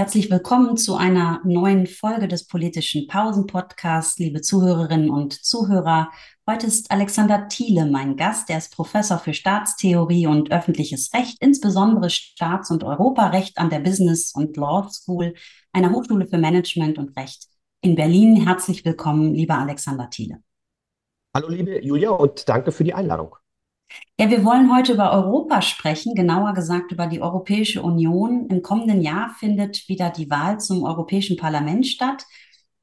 herzlich willkommen zu einer neuen Folge des politischen Pausen-Podcasts, liebe Zuhörerinnen und Zuhörer. Heute ist Alexander Thiele mein Gast. Er ist Professor für Staatstheorie und öffentliches Recht, insbesondere Staats- und Europarecht an der Business und Law School, einer Hochschule für Management und Recht in Berlin. Herzlich willkommen, lieber Alexander Thiele. Hallo, liebe Julia, und danke für die Einladung. Ja, wir wollen heute über Europa sprechen, genauer gesagt über die Europäische Union. Im kommenden Jahr findet wieder die Wahl zum Europäischen Parlament statt.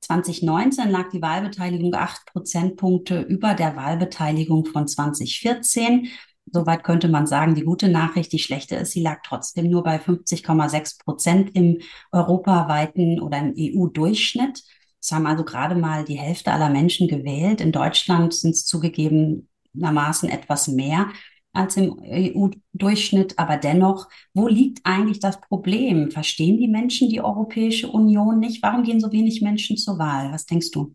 2019 lag die Wahlbeteiligung acht Prozentpunkte über der Wahlbeteiligung von 2014. Soweit könnte man sagen, die gute Nachricht, die schlechte ist, sie lag trotzdem nur bei 50,6 Prozent im europaweiten oder im EU-Durchschnitt. Es haben also gerade mal die Hälfte aller Menschen gewählt. In Deutschland sind es zugegeben zugegebenermaßen etwas mehr als im EU-Durchschnitt. Aber dennoch, wo liegt eigentlich das Problem? Verstehen die Menschen die Europäische Union nicht? Warum gehen so wenig Menschen zur Wahl? Was denkst du?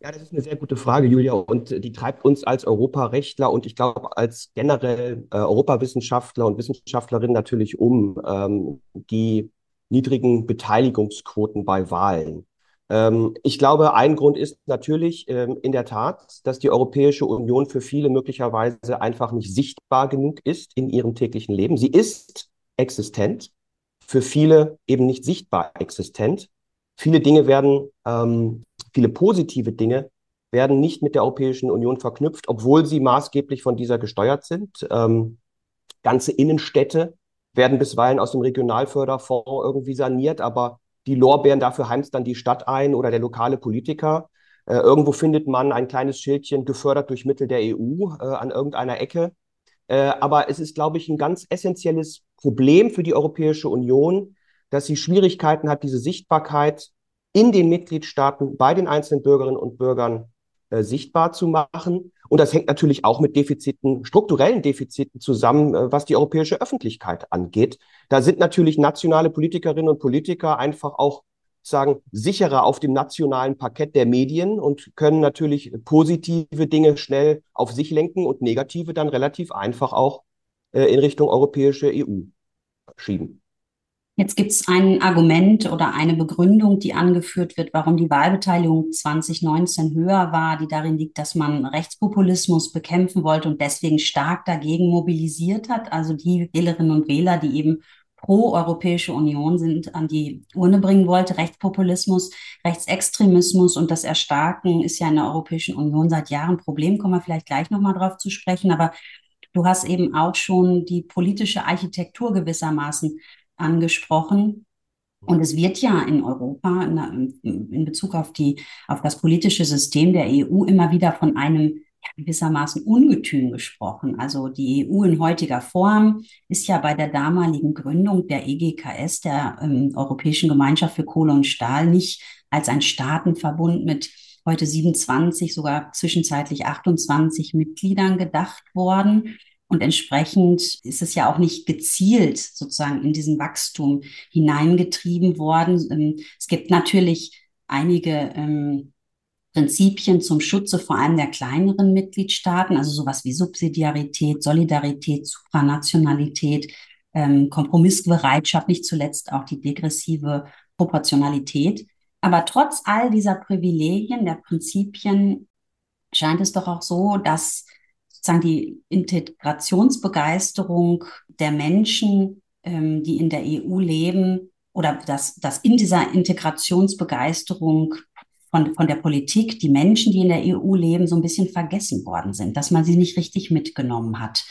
Ja, das ist eine sehr gute Frage, Julia, und die treibt uns als Europarechtler und ich glaube als generell äh, Europawissenschaftler und Wissenschaftlerinnen natürlich um ähm, die niedrigen Beteiligungsquoten bei Wahlen. Ähm, ich glaube, ein Grund ist natürlich ähm, in der Tat, dass die Europäische Union für viele möglicherweise einfach nicht sichtbar genug ist in ihrem täglichen Leben. Sie ist existent, für viele eben nicht sichtbar existent. Viele Dinge werden, ähm, viele positive Dinge werden nicht mit der Europäischen Union verknüpft, obwohl sie maßgeblich von dieser gesteuert sind. Ganze Innenstädte werden bisweilen aus dem Regionalförderfonds irgendwie saniert, aber die Lorbeeren dafür heimst dann die Stadt ein oder der lokale Politiker. Äh, irgendwo findet man ein kleines Schildchen gefördert durch Mittel der EU äh, an irgendeiner Ecke. Äh, aber es ist, glaube ich, ein ganz essentielles Problem für die Europäische Union, dass sie Schwierigkeiten hat, diese Sichtbarkeit in den Mitgliedstaaten bei den einzelnen Bürgerinnen und Bürgern äh, sichtbar zu machen. Und das hängt natürlich auch mit Defiziten, strukturellen Defiziten zusammen, äh, was die europäische Öffentlichkeit angeht. Da sind natürlich nationale Politikerinnen und Politiker einfach auch sagen, sicherer auf dem nationalen Parkett der Medien und können natürlich positive Dinge schnell auf sich lenken und negative dann relativ einfach auch äh, in Richtung europäische EU schieben. Jetzt gibt es ein Argument oder eine Begründung, die angeführt wird, warum die Wahlbeteiligung 2019 höher war, die darin liegt, dass man Rechtspopulismus bekämpfen wollte und deswegen stark dagegen mobilisiert hat. Also die Wählerinnen und Wähler, die eben pro Europäische Union sind, an die Urne bringen wollte. Rechtspopulismus, Rechtsextremismus und das Erstarken ist ja in der Europäischen Union seit Jahren Problem. Kommen wir vielleicht gleich nochmal drauf zu sprechen. Aber du hast eben auch schon die politische Architektur gewissermaßen angesprochen. Und es wird ja in Europa in, in Bezug auf die, auf das politische System der EU immer wieder von einem gewissermaßen Ungetüm gesprochen. Also die EU in heutiger Form ist ja bei der damaligen Gründung der EGKS, der ähm, Europäischen Gemeinschaft für Kohle und Stahl, nicht als ein Staatenverbund mit heute 27, sogar zwischenzeitlich 28 Mitgliedern gedacht worden, und entsprechend ist es ja auch nicht gezielt sozusagen in diesen Wachstum hineingetrieben worden. Ähm, es gibt natürlich einige ähm, Prinzipien zum Schutze vor allem der kleineren Mitgliedstaaten, also sowas wie Subsidiarität, Solidarität, Supranationalität, ähm, Kompromissbereitschaft, nicht zuletzt auch die degressive Proportionalität. Aber trotz all dieser Privilegien, der Prinzipien, scheint es doch auch so, dass sozusagen die Integrationsbegeisterung der Menschen, ähm, die in der EU leben, oder dass, dass in dieser Integrationsbegeisterung von, von der Politik die Menschen, die in der EU leben, so ein bisschen vergessen worden sind, dass man sie nicht richtig mitgenommen hat.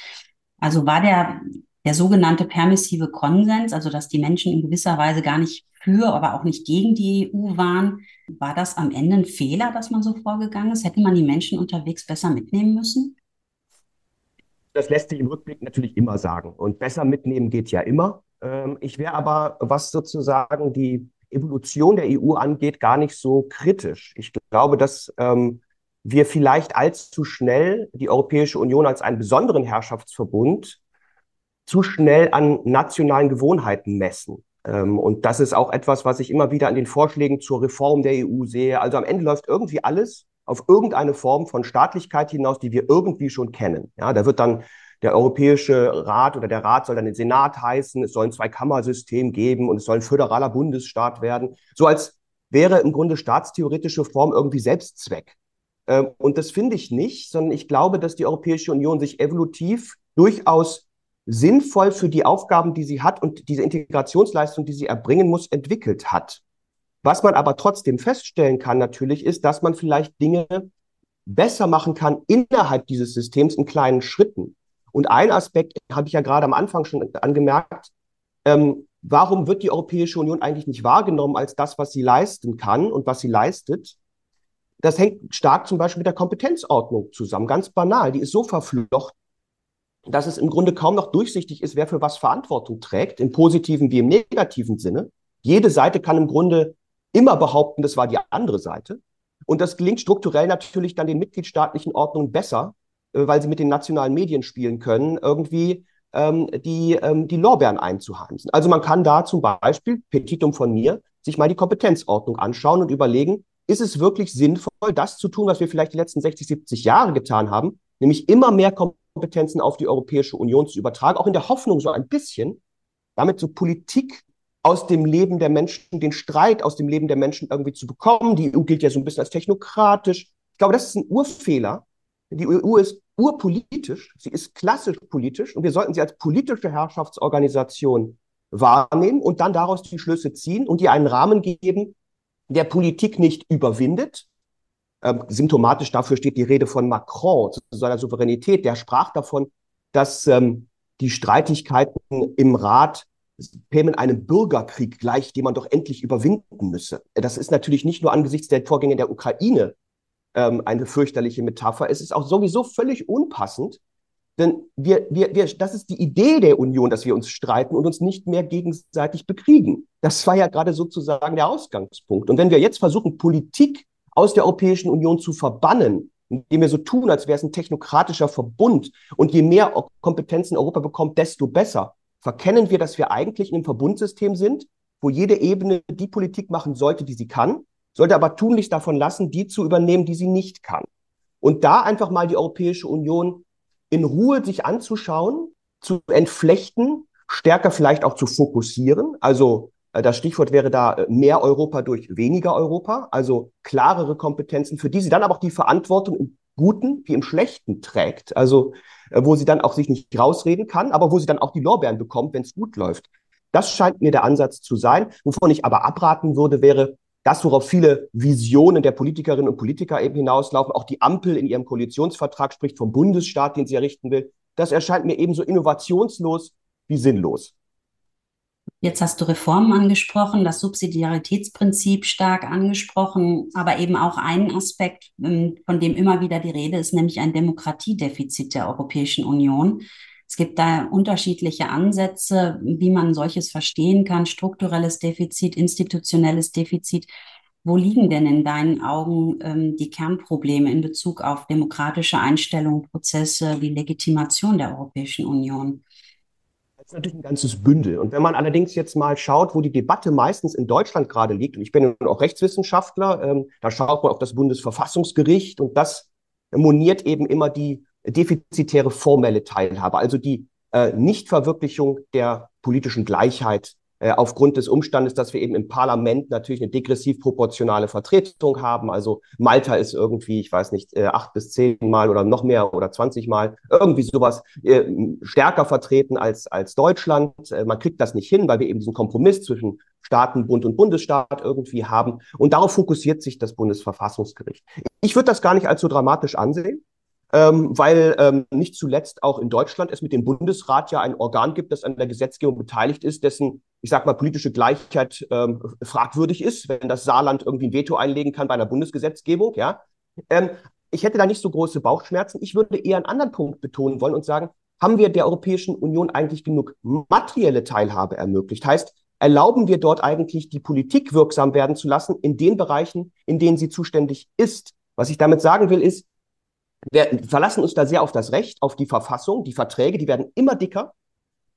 Also war der, der sogenannte permissive Konsens, also dass die Menschen in gewisser Weise gar nicht für, aber auch nicht gegen die EU waren, war das am Ende ein Fehler, dass man so vorgegangen ist? Hätte man die Menschen unterwegs besser mitnehmen müssen? Das lässt sich im Rückblick natürlich immer sagen. Und besser mitnehmen geht ja immer. Ähm, ich wäre aber, was sozusagen die Evolution der EU angeht, gar nicht so kritisch. Ich glaube, dass ähm, wir vielleicht allzu schnell die Europäische Union als einen besonderen Herrschaftsverbund zu schnell an nationalen Gewohnheiten messen. Ähm, und das ist auch etwas, was ich immer wieder an den Vorschlägen zur Reform der EU sehe. Also am Ende läuft irgendwie alles auf irgendeine Form von Staatlichkeit hinaus, die wir irgendwie schon kennen. Ja, da wird dann der Europäische Rat oder der Rat soll dann den Senat heißen, es soll ein Zweikammersystem geben und es soll ein föderaler Bundesstaat werden. So als wäre im Grunde staatstheoretische Form irgendwie Selbstzweck. Ähm, und das finde ich nicht, sondern ich glaube, dass die Europäische Union sich evolutiv durchaus sinnvoll für die Aufgaben, die sie hat und diese Integrationsleistung, die sie erbringen muss, entwickelt hat. Was man aber trotzdem feststellen kann natürlich ist, dass man vielleicht Dinge besser machen kann innerhalb dieses Systems in kleinen Schritten. Und ein Aspekt habe ich ja gerade am Anfang schon angemerkt, ähm, warum wird die Europäische Union eigentlich nicht wahrgenommen als das, was sie leisten kann und was sie leistet? Das hängt stark zum Beispiel mit der Kompetenzordnung zusammen, ganz banal. Die ist so verflochten, dass es im Grunde kaum noch durchsichtig ist, wer für was Verantwortung trägt, im positiven wie im negativen Sinne. Jede Seite kann im Grunde immer behaupten, das war die andere Seite. Und das gelingt strukturell natürlich dann den mitgliedstaatlichen Ordnungen besser, äh, weil sie mit den nationalen Medien spielen können, irgendwie ähm, die, ähm, die Lorbeeren einzuheimsen. Also man kann da zum Beispiel, Petitum von mir, sich mal die Kompetenzordnung anschauen und überlegen, ist es wirklich sinnvoll, das zu tun, was wir vielleicht die letzten 60, 70 Jahre getan haben, nämlich immer mehr Kompetenzen auf die Europäische Union zu übertragen, auch in der Hoffnung so ein bisschen, damit so Politik aus dem Leben der Menschen, den Streit aus dem Leben der Menschen irgendwie zu bekommen. Die EU gilt ja so ein bisschen als technokratisch. Ich glaube, das ist ein Urfehler. Die EU ist urpolitisch, sie ist klassisch politisch und wir sollten sie als politische Herrschaftsorganisation wahrnehmen und dann daraus die Schlüsse ziehen und ihr einen Rahmen geben, der Politik nicht überwindet. Ähm, symptomatisch dafür steht die Rede von Macron zu seiner Souveränität. Der sprach davon, dass ähm, die Streitigkeiten im Rat kämen einem Bürgerkrieg gleich, den man doch endlich überwinden müsse. Das ist natürlich nicht nur angesichts der Vorgänge der Ukraine ähm, eine fürchterliche Metapher. Es ist auch sowieso völlig unpassend, denn wir, wir, wir, das ist die Idee der Union, dass wir uns streiten und uns nicht mehr gegenseitig bekriegen. Das war ja gerade sozusagen der Ausgangspunkt. Und wenn wir jetzt versuchen, Politik aus der Europäischen Union zu verbannen, indem wir so tun, als wäre es ein technokratischer Verbund und je mehr Kompetenzen Europa bekommt, desto besser, verkennen wir, dass wir eigentlich in einem Verbundsystem sind, wo jede Ebene die Politik machen sollte, die sie kann, sollte aber tunlichst davon lassen, die zu übernehmen, die sie nicht kann. Und da einfach mal die Europäische Union in Ruhe sich anzuschauen, zu entflechten, stärker vielleicht auch zu fokussieren. Also äh, das Stichwort wäre da äh, mehr Europa durch weniger Europa, also klarere Kompetenzen, für die sie dann aber auch die Verantwortung im Guten wie im Schlechten trägt. Also äh, wo sie dann auch sich nicht rausreden kann, aber wo sie dann auch die Lorbeeren bekommt, wenn es gut läuft. Das scheint mir der Ansatz zu sein. Wovon ich aber abraten würde, wäre das, worauf viele Visionen der Politikerinnen und Politiker eben hinauslaufen. Auch die Ampel in ihrem Koalitionsvertrag spricht vom Bundesstaat, den sie errichten will. Das erscheint mir ebenso innovationslos wie sinnlos. Jetzt hast du Reformen angesprochen, das Subsidiaritätsprinzip stark angesprochen, aber eben auch einen Aspekt, ähm, von dem immer wieder die Rede ist, nämlich ein Demokratiedefizit der Europäischen Union. Es gibt da unterschiedliche Ansätze, wie man solches verstehen kann, strukturelles Defizit, institutionelles Defizit. Wo liegen denn in deinen Augen ähm, die Kernprobleme in Bezug auf demokratische Einstellungen, Prozesse, die Legitimation der Europäischen Union? Ist natürlich ein ganzes Bündel. Und wenn man allerdings jetzt mal schaut, wo die Debatte meistens in Deutschland gerade liegt, und ich bin auch Rechtswissenschaftler, ähm, da schaut man auf das Bundesverfassungsgericht und das moniert eben immer die defizitäre formelle Teilhabe, also die äh, Nichtverwirklichung der politischen Gleichheit aufgrund des Umstandes, dass wir eben im Parlament natürlich eine degressiv proportionale Vertretung haben. Also Malta ist irgendwie, ich weiß nicht, äh, acht bis zehn Mal oder noch mehr oder zwanzig Mal irgendwie sowas äh, stärker vertreten als, als Deutschland. Äh, man kriegt das nicht hin, weil wir eben diesen Kompromiss zwischen Staaten, Bund und Bundesstaat irgendwie haben. Und darauf fokussiert sich das Bundesverfassungsgericht. Ich würde das gar nicht so dramatisch ansehen ähm, weil ähm, nicht zuletzt auch in Deutschland es mit dem Bundesrat ja ein Organ gibt, das an der Gesetzgebung beteiligt ist, dessen, ich sag mal, politische Gleichheit ähm, fragwürdig ist, wenn das Saarland irgendwie ein Veto einlegen kann bei einer Bundesgesetzgebung, ja. Ähm, ich hätte da nicht so große Bauchschmerzen. Ich würde eher einen anderen Punkt betonen wollen und sagen, haben wir der Europäischen Union eigentlich genug materielle Teilhabe ermöglicht? Heißt, erlauben wir dort eigentlich die Politik wirksam werden zu lassen in den Bereichen, in denen sie zuständig ist? Was ich damit sagen will, ist, wir verlassen uns da sehr auf das Recht, auf die Verfassung, die Verträge, die werden immer dicker.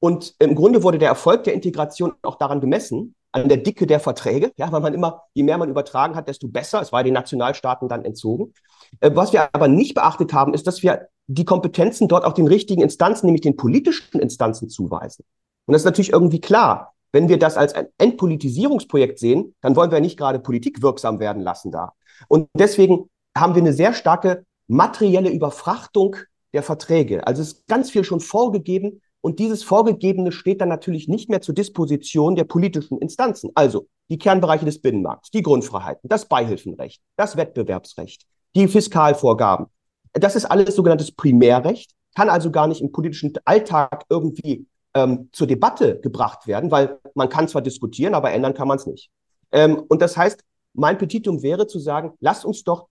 Und im Grunde wurde der Erfolg der Integration auch daran gemessen, an der Dicke der Verträge, ja, weil man immer, je mehr man übertragen hat, desto besser. Es war den Nationalstaaten dann entzogen. Äh, was wir aber nicht beachtet haben, ist, dass wir die Kompetenzen dort auch den richtigen Instanzen, nämlich den politischen Instanzen zuweisen. Und das ist natürlich irgendwie klar. Wenn wir das als ein Entpolitisierungsprojekt sehen, dann wollen wir nicht gerade politikwirksam werden lassen da. Und deswegen haben wir eine sehr starke materielle Überfrachtung der Verträge. Also es ist ganz viel schon vorgegeben und dieses Vorgegebene steht dann natürlich nicht mehr zur Disposition der politischen Instanzen. Also die Kernbereiche des Binnenmarkts, die Grundfreiheiten, das Beihilfenrecht, das Wettbewerbsrecht, die Fiskalvorgaben. Das ist alles sogenanntes Primärrecht, kann also gar nicht im politischen Alltag irgendwie ähm, zur Debatte gebracht werden, weil man kann zwar diskutieren, aber ändern kann man es nicht. Ähm, und das heißt, mein Petitum wäre zu sagen, lasst uns doch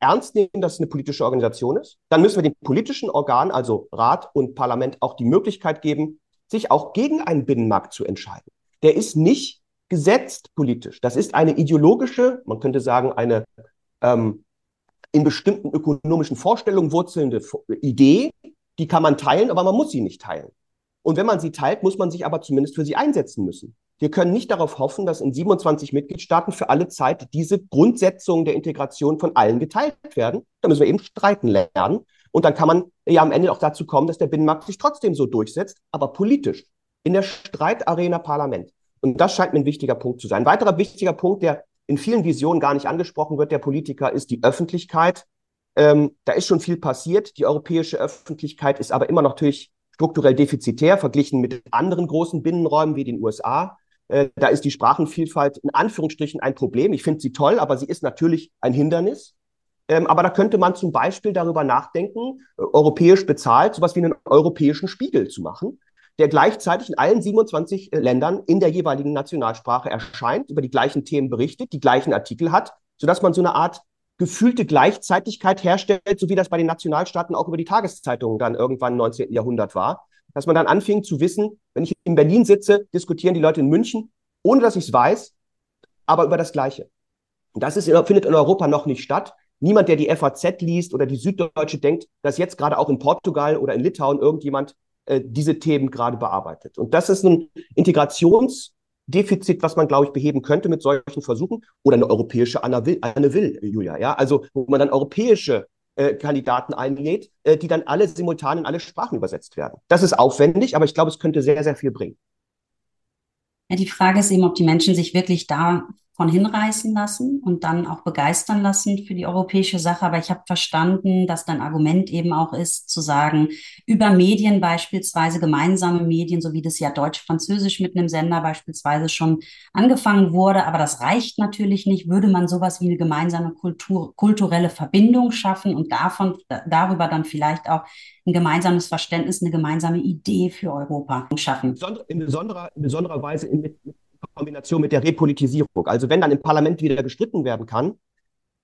ernst nehmen, dass es eine politische Organisation ist. Dann müssen wir den politischen Organen, also Rat und Parlament, auch die Möglichkeit geben, sich auch gegen einen Binnenmarkt zu entscheiden. Der ist nicht gesetzt politisch. Das ist eine ideologische, man könnte sagen, eine ähm, in bestimmten ökonomischen Vorstellungen wurzelnde Idee, die kann man teilen, aber man muss sie nicht teilen. Und wenn man sie teilt, muss man sich aber zumindest für sie einsetzen müssen. Wir können nicht darauf hoffen, dass in 27 Mitgliedstaaten für alle Zeit diese Grundsetzungen der Integration von allen geteilt werden. Da müssen wir eben streiten lernen. Und dann kann man ja am Ende auch dazu kommen, dass der Binnenmarkt sich trotzdem so durchsetzt, aber politisch in der Streitarena Parlament. Und das scheint mir ein wichtiger Punkt zu sein. Ein weiterer wichtiger Punkt, der in vielen Visionen gar nicht angesprochen wird, der Politiker, ist die Öffentlichkeit. Ähm, da ist schon viel passiert. Die europäische Öffentlichkeit ist aber immer noch natürlich strukturell defizitär verglichen mit anderen großen Binnenräumen wie den USA. Äh, da ist die Sprachenvielfalt in Anführungsstrichen ein Problem. Ich finde sie toll, aber sie ist natürlich ein Hindernis. Ähm, aber da könnte man zum Beispiel darüber nachdenken, äh, europäisch bezahlt, sowas wie einen europäischen Spiegel zu machen, der gleichzeitig in allen 27 äh, Ländern in der jeweiligen Nationalsprache erscheint, über die gleichen Themen berichtet, die gleichen Artikel hat, sodass man so eine Art gefühlte Gleichzeitigkeit herstellt, so wie das bei den Nationalstaaten auch über die Tageszeitungen dann irgendwann im 19. Jahrhundert war. Dass man dann anfing zu wissen, wenn ich in Berlin sitze, diskutieren die Leute in München, ohne dass ich es weiß, aber über das Gleiche. Und das ist, findet in Europa noch nicht statt. Niemand, der die FAZ liest oder die Süddeutsche, denkt, dass jetzt gerade auch in Portugal oder in Litauen irgendjemand äh, diese Themen gerade bearbeitet. Und das ist ein Integrations- Defizit, was man, glaube ich, beheben könnte mit solchen Versuchen. Oder eine europäische Anne Will, Anne Will Julia, ja. Also, wo man dann europäische äh, Kandidaten einlädt, äh, die dann alle simultan in alle Sprachen übersetzt werden. Das ist aufwendig, aber ich glaube, es könnte sehr, sehr viel bringen. Ja, die Frage ist eben, ob die Menschen sich wirklich da von hinreißen lassen und dann auch begeistern lassen für die europäische Sache. Aber ich habe verstanden, dass dein Argument eben auch ist, zu sagen, über Medien beispielsweise, gemeinsame Medien, so wie das ja Deutsch-Französisch mit einem Sender beispielsweise schon angefangen wurde. Aber das reicht natürlich nicht. Würde man sowas wie eine gemeinsame Kultur, kulturelle Verbindung schaffen und davon, darüber dann vielleicht auch ein gemeinsames Verständnis, eine gemeinsame Idee für Europa schaffen. In besonderer, in besonderer Weise in, Kombination mit der Repolitisierung. Also wenn dann im Parlament wieder gestritten werden kann,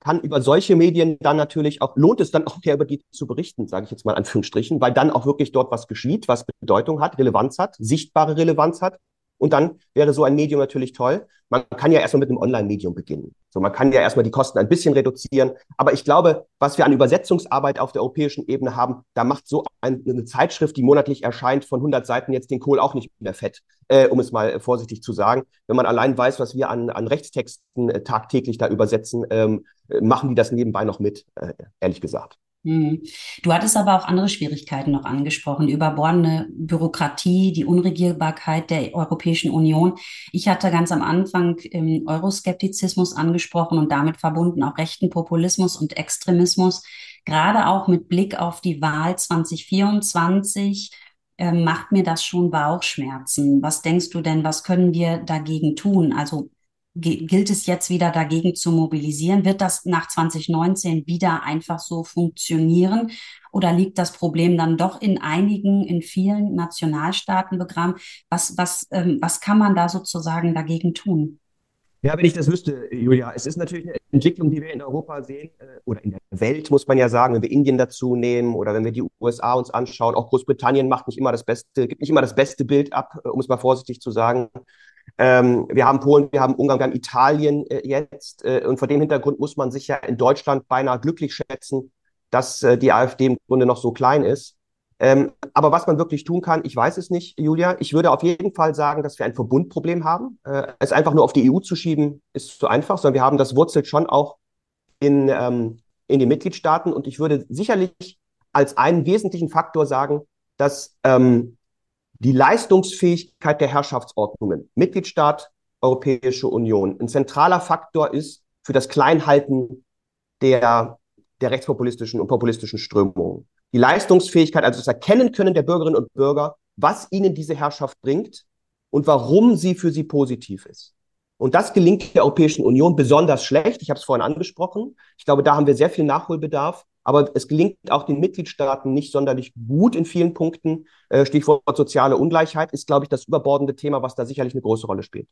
kann über solche Medien dann natürlich auch, lohnt es dann auch mehr über die zu berichten, sage ich jetzt mal in Anführungsstrichen, weil dann auch wirklich dort was geschieht, was Bedeutung hat, Relevanz hat, sichtbare Relevanz hat und dann wäre so ein Medium natürlich toll. Man kann ja erstmal mit einem Online-Medium beginnen. So, man kann ja erstmal die Kosten ein bisschen reduzieren. Aber ich glaube, was wir an Übersetzungsarbeit auf der europäischen Ebene haben, da macht so ein, eine Zeitschrift, die monatlich erscheint, von 100 Seiten jetzt den Kohl auch nicht mehr fett, äh, um es mal vorsichtig zu sagen. Wenn man allein weiß, was wir an, an Rechtstexten äh, tagtäglich da übersetzen, ähm, äh, machen die das nebenbei noch mit, äh, ehrlich gesagt. Hm. Du hattest aber auch andere Schwierigkeiten noch angesprochen, überbordene Bürokratie, die Unregierbarkeit der Europäischen Union. Ich hatte ganz am Anfang ähm, Euroskeptizismus angesprochen und damit verbunden auch rechten Populismus und Extremismus. Gerade auch mit Blick auf die Wahl 2024 äh, macht mir das schon Bauchschmerzen. Was denkst du denn, was können wir dagegen tun? Also gilt es jetzt wieder dagegen zu mobilisieren? Wird das nach 2019 wieder einfach so funktionieren? Oder liegt das Problem dann doch in einigen, in vielen Nationalstaaten begraben? Was, was, ähm, was kann man da sozusagen dagegen tun? Ja, wenn ich das wüsste, Julia, es ist natürlich eine Entwicklung, die wir in Europa sehen, äh, oder in der Welt, muss man ja sagen, wenn wir Indien dazu nehmen oder wenn wir die USA uns anschauen, auch Großbritannien macht nicht immer das beste, gibt nicht immer das beste Bild ab, äh, um es mal vorsichtig zu sagen. Ähm, wir haben Polen, wir haben Ungarn, wir haben Italien äh, jetzt. Äh, und vor dem Hintergrund muss man sich ja in Deutschland beinahe glücklich schätzen, dass äh, die AfD im Grunde noch so klein ist. Ähm, aber was man wirklich tun kann, ich weiß es nicht, Julia. Ich würde auf jeden Fall sagen, dass wir ein Verbundproblem haben. Äh, es einfach nur auf die EU zu schieben, ist zu einfach, sondern wir haben das wurzelt schon auch in, ähm, in den Mitgliedstaaten. Und ich würde sicherlich als einen wesentlichen Faktor sagen, dass ähm, die Leistungsfähigkeit der Herrschaftsordnungen, Mitgliedstaat, Europäische Union, ein zentraler Faktor ist für das Kleinhalten der, der rechtspopulistischen und populistischen Strömungen. Die Leistungsfähigkeit, also das Erkennen können der Bürgerinnen und Bürger, was ihnen diese Herrschaft bringt und warum sie für sie positiv ist. Und das gelingt der Europäischen Union besonders schlecht. Ich habe es vorhin angesprochen. Ich glaube, da haben wir sehr viel Nachholbedarf. Aber es gelingt auch den Mitgliedstaaten nicht sonderlich gut in vielen Punkten. Äh, Stichwort soziale Ungleichheit ist, glaube ich, das überbordende Thema, was da sicherlich eine große Rolle spielt.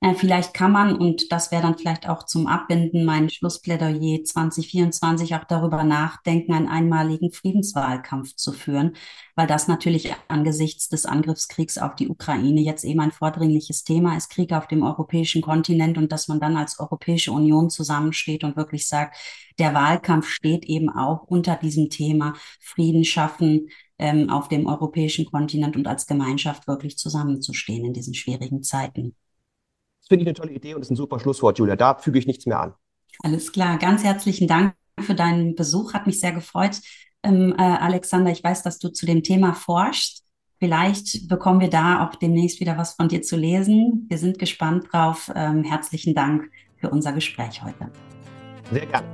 Äh, vielleicht kann man, und das wäre dann vielleicht auch zum Abbinden mein Schlussplädoyer 2024, auch darüber nachdenken, einen einmaligen Friedenswahlkampf zu führen, weil das natürlich angesichts des Angriffskriegs auf die Ukraine jetzt eben ein vordringliches Thema ist, Krieg auf dem europäischen Kontinent und dass man dann als Europäische Union zusammensteht und wirklich sagt, der Wahlkampf steht eben auch unter diesem Thema Frieden schaffen, ähm, auf dem europäischen Kontinent und als Gemeinschaft wirklich zusammenzustehen in diesen schwierigen Zeiten finde ich eine tolle Idee und ist ein super Schlusswort, Julia. Da füge ich nichts mehr an. Alles klar. Ganz herzlichen Dank für deinen Besuch. Hat mich sehr gefreut. Ähm, äh, Alexander, ich weiß, dass du zu dem Thema forschst. Vielleicht bekommen wir da auch demnächst wieder was von dir zu lesen. Wir sind gespannt drauf. Ähm, herzlichen Dank für unser Gespräch heute. Sehr gerne.